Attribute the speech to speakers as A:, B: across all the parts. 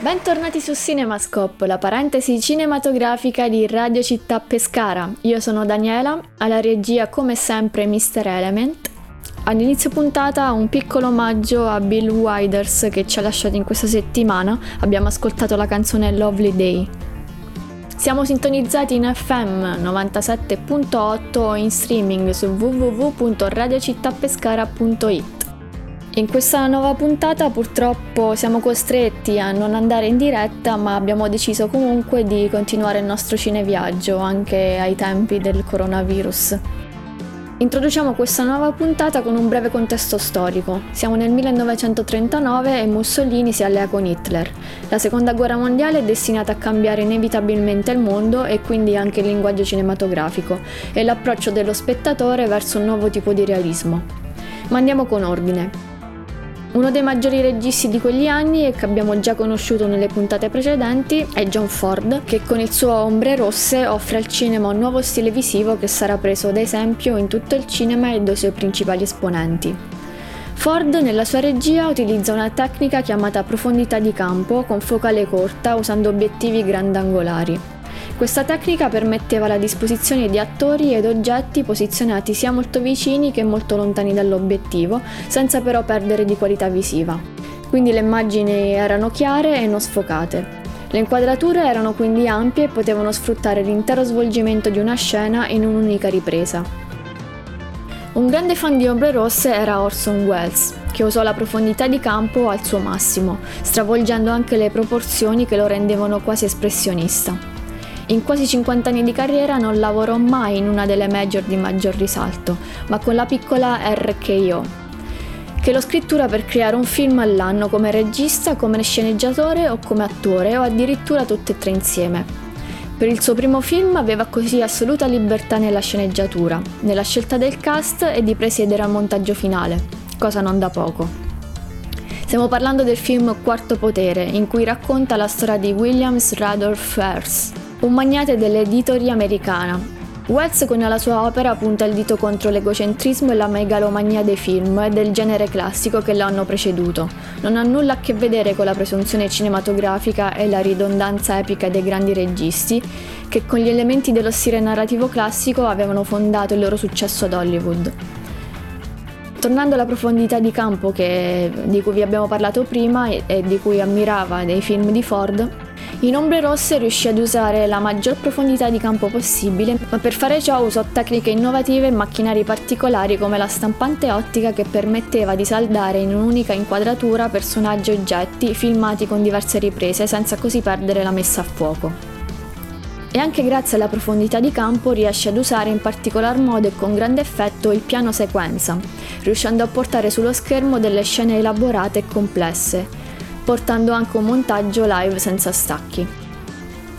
A: Bentornati su Cinemascope, la parentesi cinematografica di Radio Città Pescara. Io sono Daniela, alla regia come sempre Mr. Element. All'inizio puntata un piccolo omaggio a Bill Widers che ci ha lasciato in questa settimana. Abbiamo ascoltato la canzone Lovely Day. Siamo sintonizzati in FM 97.8 o in streaming su www.radiocittapescara.it. In questa nuova puntata purtroppo siamo costretti a non andare in diretta, ma abbiamo deciso comunque di continuare il nostro cineviaggio anche ai tempi del coronavirus.
B: Introduciamo questa nuova puntata con un breve contesto storico. Siamo nel 1939 e Mussolini si allea con Hitler. La seconda guerra mondiale è destinata a cambiare inevitabilmente il mondo e quindi anche il linguaggio cinematografico e l'approccio dello spettatore verso un nuovo tipo di realismo. Ma andiamo con ordine. Uno dei maggiori registi di quegli anni e che abbiamo già conosciuto nelle puntate precedenti è John Ford, che con il suo Ombre Rosse offre al cinema un nuovo stile visivo che sarà preso ad esempio in tutto il cinema e dai suoi principali esponenti. Ford nella sua regia utilizza una tecnica chiamata profondità di campo con focale corta usando obiettivi grandangolari. Questa tecnica permetteva la disposizione di attori ed oggetti posizionati sia molto vicini che molto lontani dall'obiettivo, senza però perdere di qualità visiva. Quindi le immagini erano chiare e non sfocate. Le inquadrature erano quindi ampie e potevano sfruttare l'intero svolgimento di una scena in un'unica ripresa. Un grande fan di Ombre Rosse era Orson Welles, che usò la profondità di campo al suo massimo, stravolgendo anche le proporzioni che lo rendevano quasi espressionista. In quasi 50 anni di carriera non lavorò mai in una delle major di maggior risalto, ma con la piccola RKO, che lo scrittura per creare un film all'anno come regista, come sceneggiatore o come attore o addirittura tutte e tre insieme. Per il suo primo film aveva così assoluta libertà nella sceneggiatura, nella scelta del cast e di presiedere al montaggio finale, cosa non da poco. Stiamo parlando del film Quarto Potere, in cui racconta la storia di Williams Rudolph Hearst, un magnate dell'editoria americana. Wells con la sua opera punta il dito contro l'egocentrismo e la megalomania dei film e del genere classico che l'hanno preceduto. Non ha nulla a che vedere con la presunzione cinematografica e la ridondanza epica dei grandi registi che con gli elementi dello stile narrativo classico avevano fondato il loro successo ad Hollywood. Tornando alla profondità di campo che, di cui vi abbiamo parlato prima e di cui ammirava nei film di Ford, in ombre rosse riuscì ad usare la maggior profondità di campo possibile, ma per fare ciò usò tecniche innovative e macchinari particolari come la stampante ottica che permetteva di saldare in un'unica inquadratura personaggi e oggetti filmati con diverse riprese senza così perdere la messa a fuoco. E anche grazie alla profondità di campo riesce ad usare in particolar modo e con grande effetto il piano sequenza, riuscendo a portare sullo schermo delle scene elaborate e complesse, portando anche un montaggio live senza stacchi.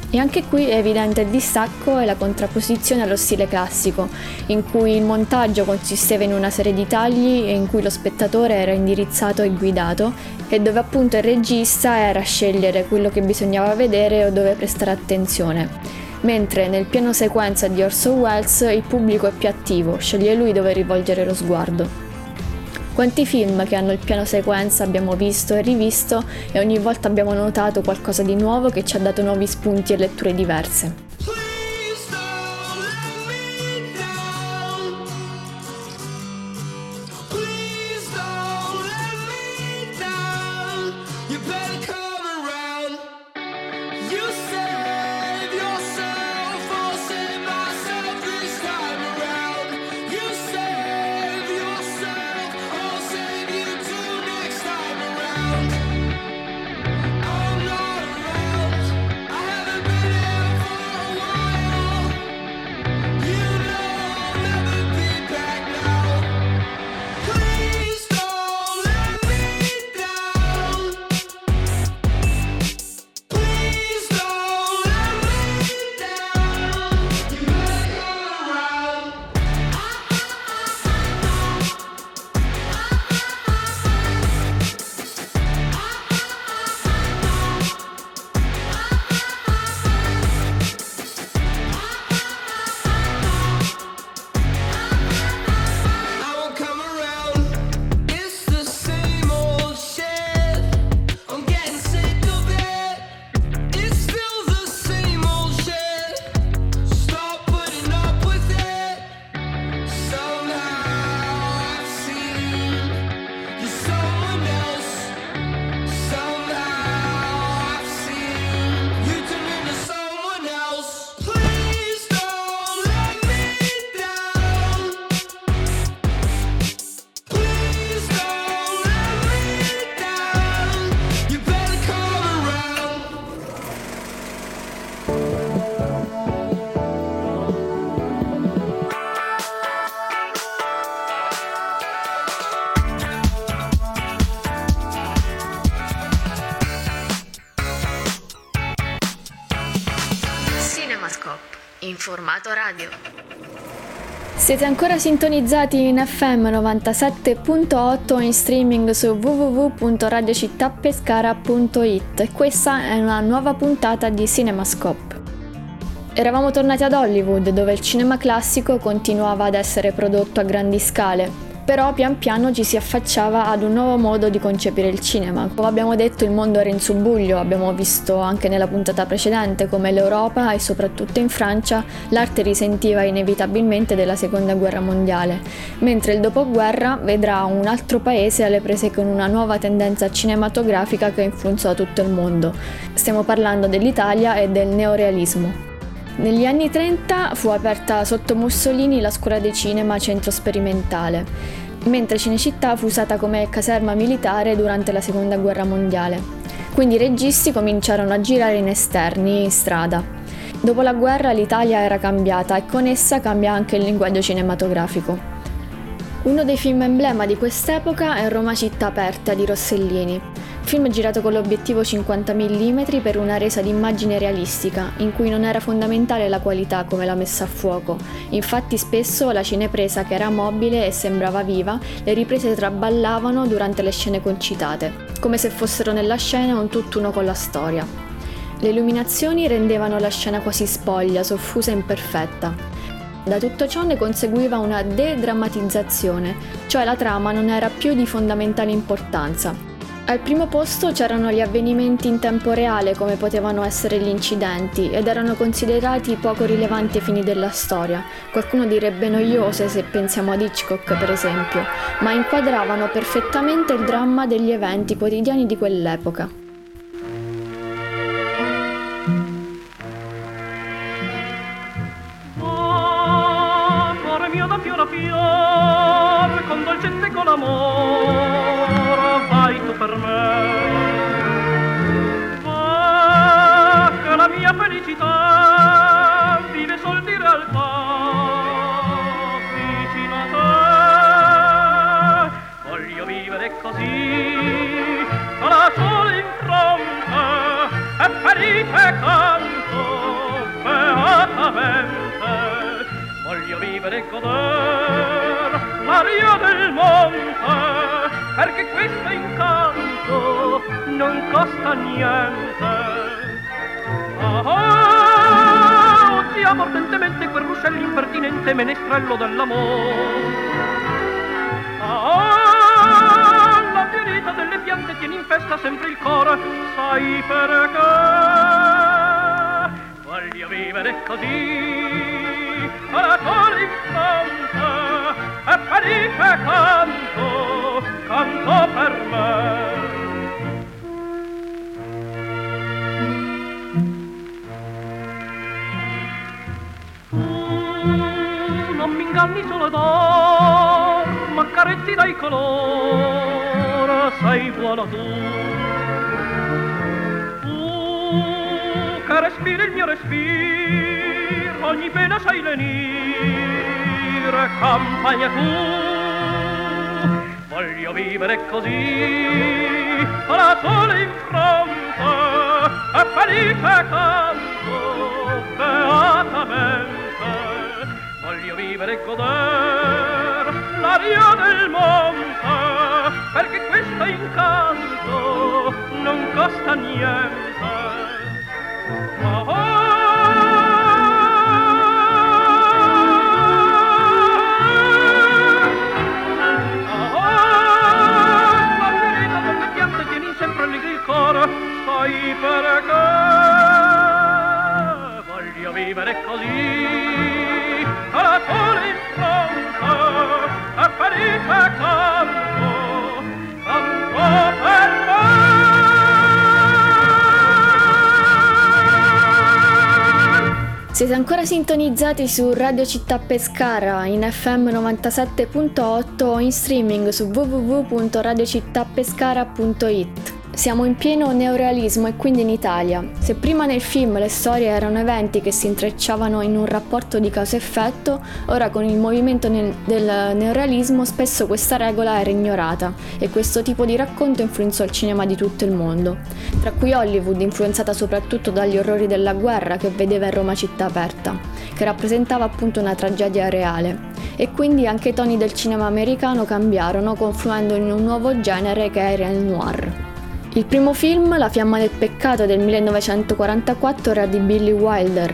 B: E anche qui è evidente il distacco e la contrapposizione allo stile classico, in cui il montaggio consisteva in una serie di tagli e in cui lo spettatore era indirizzato e guidato, e dove appunto il regista era a scegliere quello che bisognava vedere o dove prestare attenzione. Mentre nel piano sequenza di Orson Welles il pubblico è più attivo, sceglie lui dove rivolgere lo sguardo. Quanti film che hanno il piano sequenza abbiamo visto e rivisto e ogni volta abbiamo notato qualcosa di nuovo che ci ha dato nuovi spunti e letture diverse. Siete ancora sintonizzati in FM 97.8 in streaming su www.radiocittapescara.it e questa è una nuova puntata di Cinemascope. Eravamo tornati ad Hollywood dove il cinema classico continuava ad essere prodotto a grandi scale però pian piano ci si affacciava ad un nuovo modo di concepire il cinema. Come abbiamo detto il mondo era in subbuglio, abbiamo visto anche nella puntata precedente come l'Europa e soprattutto in Francia l'arte risentiva inevitabilmente della seconda guerra mondiale, mentre il dopoguerra vedrà un altro paese alle prese con una nuova tendenza cinematografica che influenzò tutto il mondo. Stiamo parlando dell'Italia e del neorealismo. Negli anni 30 fu aperta sotto Mussolini la scuola di cinema Centro Sperimentale, mentre Cinecittà fu usata come caserma militare durante la Seconda Guerra Mondiale. Quindi i registi cominciarono a girare in esterni, in strada. Dopo la guerra l'Italia era cambiata e con essa cambia anche il linguaggio cinematografico. Uno dei film emblema di quest'epoca è Roma città aperta di Rossellini, Film girato con l'obiettivo 50 mm per una resa d'immagine realistica, in cui non era fondamentale la qualità come la messa a fuoco. Infatti spesso la cinepresa che era mobile e sembrava viva, le riprese traballavano durante le scene concitate, come se fossero nella scena un tutt'uno con la storia. Le illuminazioni rendevano la scena quasi spoglia, soffusa e imperfetta. Da tutto ciò ne conseguiva una de-drammatizzazione, cioè la trama non era più di fondamentale importanza, al primo posto c'erano gli avvenimenti in tempo reale come potevano essere gli incidenti ed erano considerati poco rilevanti ai fini della storia. Qualcuno direbbe noiose se pensiamo ad Hitchcock per esempio, ma inquadravano perfettamente il dramma degli eventi quotidiani di quell'epoca.
C: Inganni solo d'or, ma carezzi dai colore, sei buono tu. Tu che respiri il mio respiro, ogni pena sai lenire, campagna tu voglio vivere così, la sola in fronte, e felice canto, beatamente. Voglio vivere e goder l'aria del monte, perché questo incanto non costa niente. Oh, oh, sai perché voglio vivere così
B: Siete ancora sintonizzati su Radio Città Pescara in FM 97.8 o in streaming su www.radiocittapescara.it.
D: Siamo in pieno neorealismo e quindi in Italia. Se prima nel film le storie erano eventi che si intrecciavano in un rapporto di causa-effetto, ora con il movimento del neorealismo spesso questa regola era ignorata e questo tipo di racconto influenzò il cinema di tutto il mondo, tra cui Hollywood influenzata soprattutto dagli orrori della guerra che vedeva in Roma città aperta, che rappresentava appunto una tragedia reale. E quindi anche i toni del cinema americano cambiarono confluendo in un nuovo genere che era il noir. Il primo film, La fiamma del peccato del 1944, era di Billy Wilder.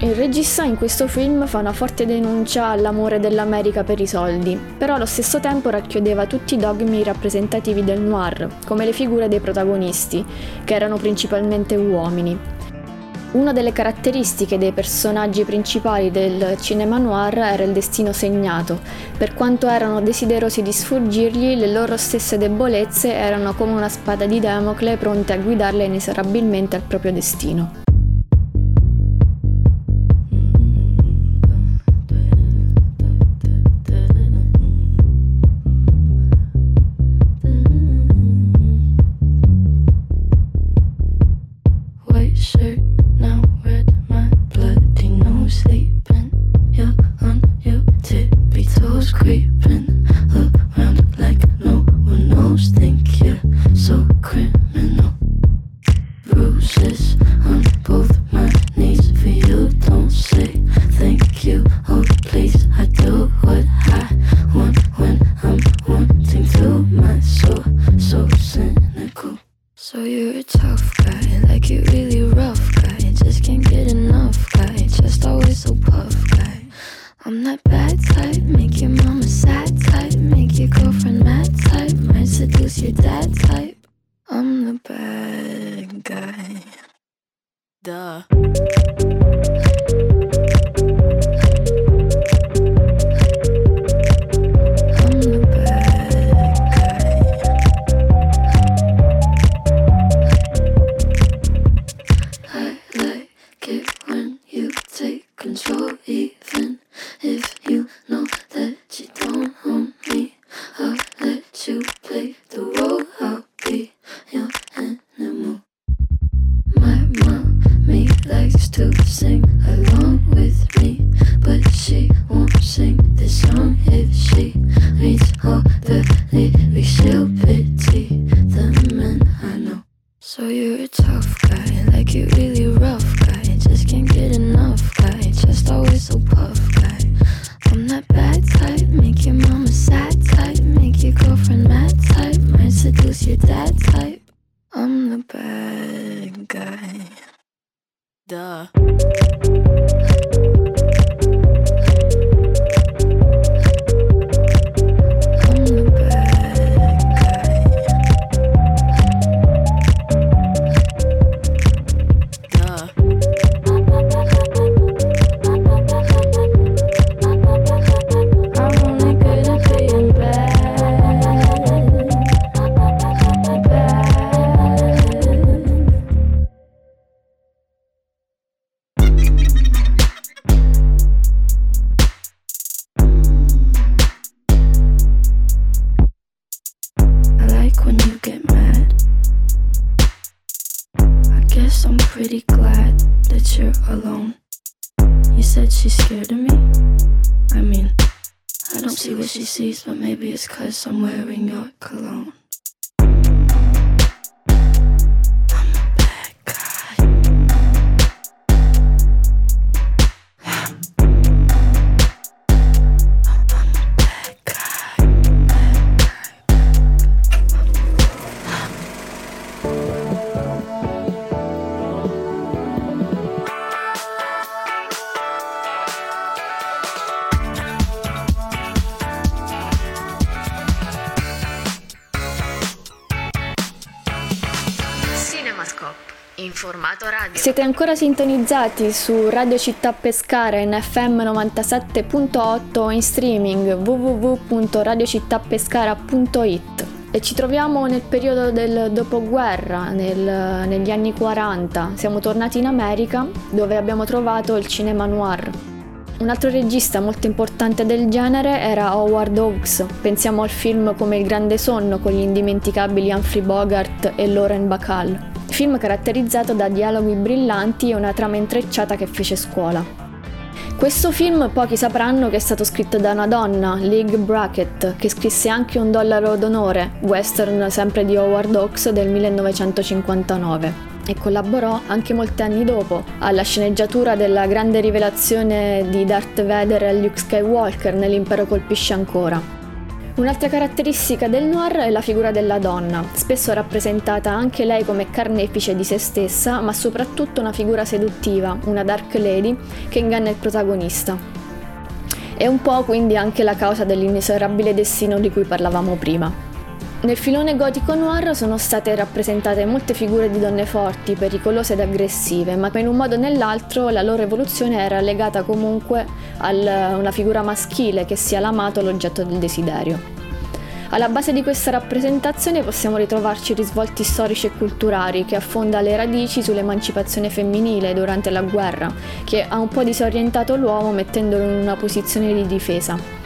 D: Il regista in questo film fa una forte denuncia all'amore dell'America per i soldi, però allo stesso tempo racchiudeva tutti i dogmi rappresentativi del noir, come le figure dei protagonisti, che erano principalmente uomini. Una delle caratteristiche dei personaggi principali del cinema noir era il destino segnato. Per quanto erano desiderosi di sfuggirgli, le loro stesse debolezze erano come una spada di Damocle pronte a guidarle inesorabilmente al proprio destino. I'm pretty glad that you're alone. You said she's scared of me? I mean, I don't see what she sees, but maybe it's cause I'm wearing your cologne. Siete ancora sintonizzati su Radio Città Pescara in FM 97.8 o in streaming www.radiocittapescara.it e ci troviamo nel periodo del dopoguerra, nel, negli anni 40. Siamo tornati in America dove abbiamo trovato il cinema noir.
B: Un altro regista molto importante del genere era Howard Hawks. Pensiamo al film come Il grande sonno con gli indimenticabili Humphrey Bogart e Lauren Bacall. Film caratterizzato da dialoghi brillanti e una trama intrecciata che fece scuola. Questo film pochi sapranno che è stato scritto da una donna, League Brackett, che scrisse anche Un dollaro d'onore, western sempre di Howard Hawks del 1959 e collaborò anche molti anni dopo alla sceneggiatura della grande rivelazione di Darth Vader e Luke Skywalker nell'Impero colpisce ancora. Un'altra caratteristica del noir è la figura della donna, spesso rappresentata anche lei come carnefice di se stessa, ma soprattutto una figura seduttiva, una dark lady che inganna il protagonista. È un po' quindi anche la causa dell'inesorabile destino di cui parlavamo prima. Nel filone gotico noir sono state rappresentate molte figure di donne forti, pericolose ed aggressive, ma in un modo o nell'altro la loro evoluzione era legata comunque a una figura maschile che sia l'amato l'oggetto del desiderio. Alla base di questa rappresentazione possiamo ritrovarci risvolti storici e culturali che affonda le radici sull'emancipazione femminile durante la guerra, che ha un po' disorientato l'uomo mettendolo in una posizione di difesa.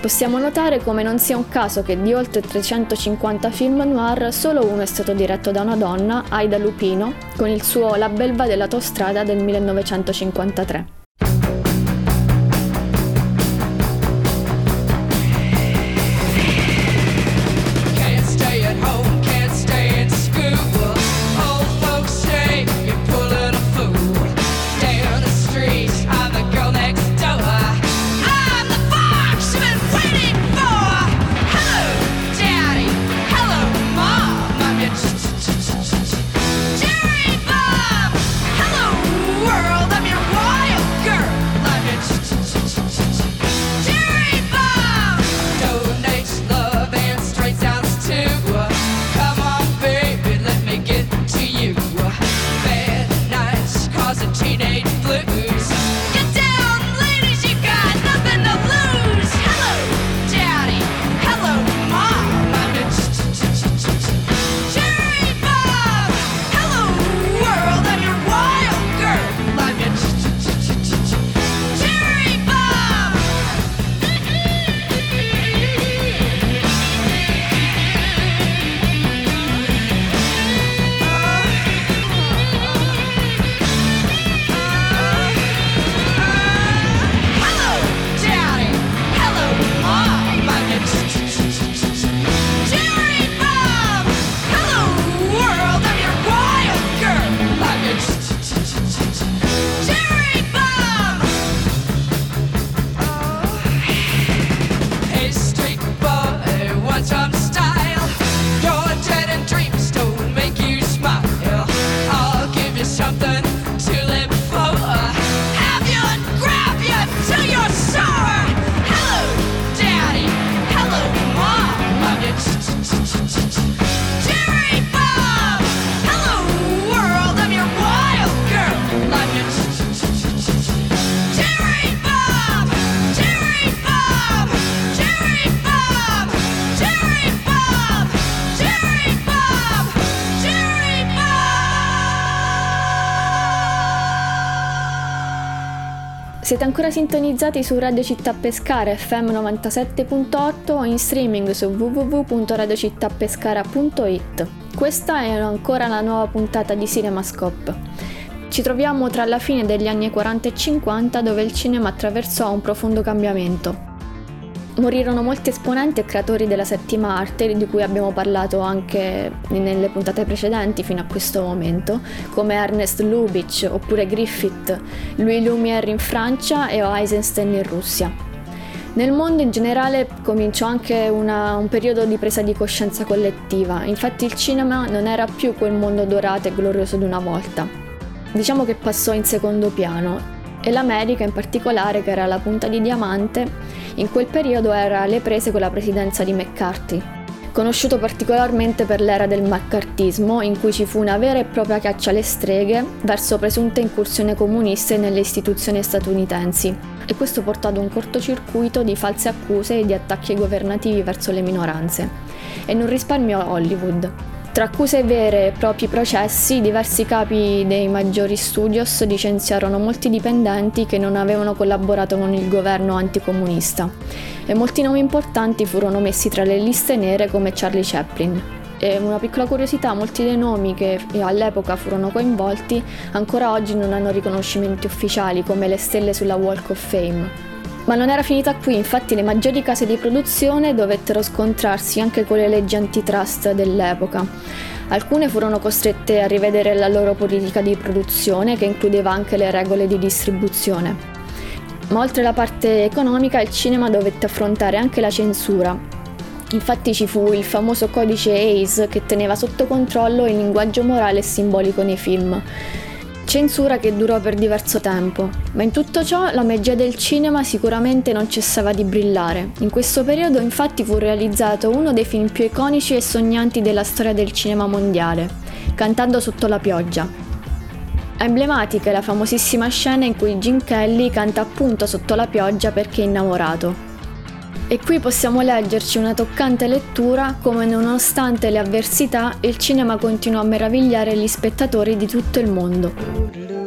B: Possiamo notare come non sia un caso che di oltre 350 film noir solo uno è stato diretto da una donna, Aida Lupino, con il suo La belva dell'autostrada del 1953. Ancora sintonizzati su Radio Città Pescara FM 97.8 o in streaming su www.radiocittapescara.it. Questa è ancora la nuova puntata di CinemaScope. Ci troviamo tra la fine degli anni 40 e 50 dove il cinema attraversò un profondo cambiamento. Morirono molti esponenti e creatori della settima arte, di cui abbiamo parlato anche nelle puntate precedenti fino a questo momento, come Ernest Lubitsch oppure Griffith, Louis Lumière in Francia e Eisenstein in Russia. Nel mondo in generale cominciò anche una, un periodo di presa di coscienza collettiva, infatti il cinema non era più quel mondo dorato e glorioso di una volta. Diciamo che passò in secondo piano e l'America in particolare, che era la punta di diamante, in quel periodo era alle prese con la presidenza di McCarthy, conosciuto particolarmente per l'era del maccartismo, in cui ci fu una vera e propria caccia alle streghe verso presunte incursioni comuniste nelle istituzioni statunitensi, e questo portò ad un cortocircuito di false accuse e di attacchi governativi verso le minoranze. E non risparmiò Hollywood. Tra accuse vere e propri processi, diversi capi dei maggiori studios licenziarono molti dipendenti che non avevano collaborato con il governo anticomunista e molti nomi importanti furono messi tra le liste nere come Charlie Chaplin. E una piccola curiosità, molti dei nomi che all'epoca furono coinvolti ancora oggi non hanno riconoscimenti ufficiali come le stelle sulla Walk of Fame. Ma non era finita qui, infatti le maggiori case di produzione dovettero scontrarsi anche con le leggi antitrust dell'epoca. Alcune furono costrette a rivedere la loro politica di produzione che includeva anche le regole di distribuzione. Ma oltre la parte economica il cinema dovette affrontare anche la censura, Infatti ci fu il famoso codice ACE che teneva sotto controllo il linguaggio morale e simbolico nei film. Censura che durò per diverso tempo, ma in tutto ciò la magia del cinema sicuramente non cessava di brillare. In questo periodo infatti fu realizzato uno dei film più iconici e sognanti della storia del cinema mondiale, Cantando sotto la pioggia. Emblematica è la famosissima scena in cui Jim Kelly canta appunto sotto la pioggia perché è innamorato. E qui possiamo leggerci una toccante lettura come nonostante le avversità il cinema continua a meravigliare gli spettatori di tutto il mondo.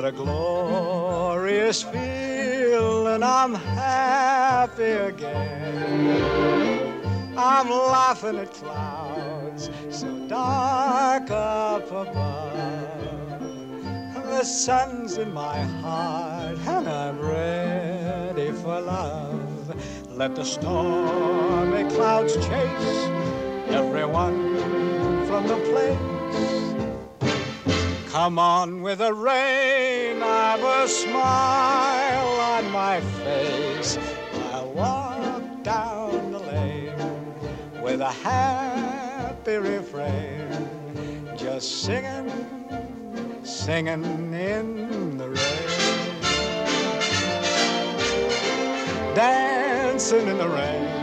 E: What a glorious feeling! I'm happy again. I'm laughing at clouds so dark up above. The sun's in my heart and I'm ready for love. Let the stormy clouds chase everyone from the place. Come on with the rain, I've a smile on my face. I'll walk down the lane with a happy refrain, just singing, singing in the rain. Dancing in the rain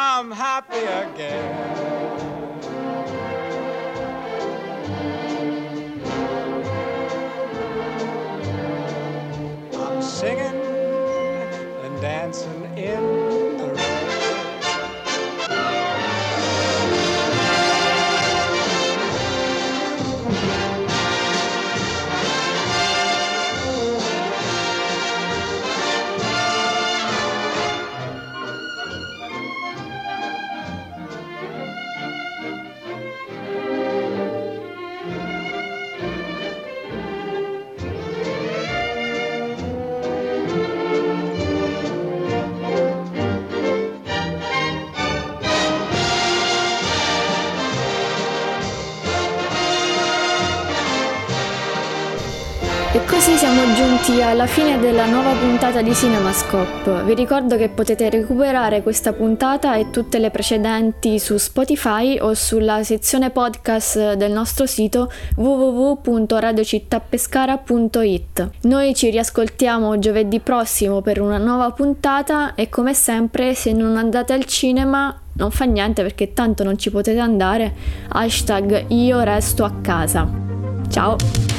E: I'm happy again.
B: Così siamo giunti alla fine della nuova puntata di CinemaScope. Vi ricordo che potete recuperare questa puntata e tutte le precedenti su Spotify o sulla sezione podcast del nostro sito www.radiocittapescara.it. Noi ci riascoltiamo giovedì prossimo per una nuova puntata e come sempre se non andate al cinema non fa niente perché tanto non ci potete andare. Hashtag io resto a casa. Ciao!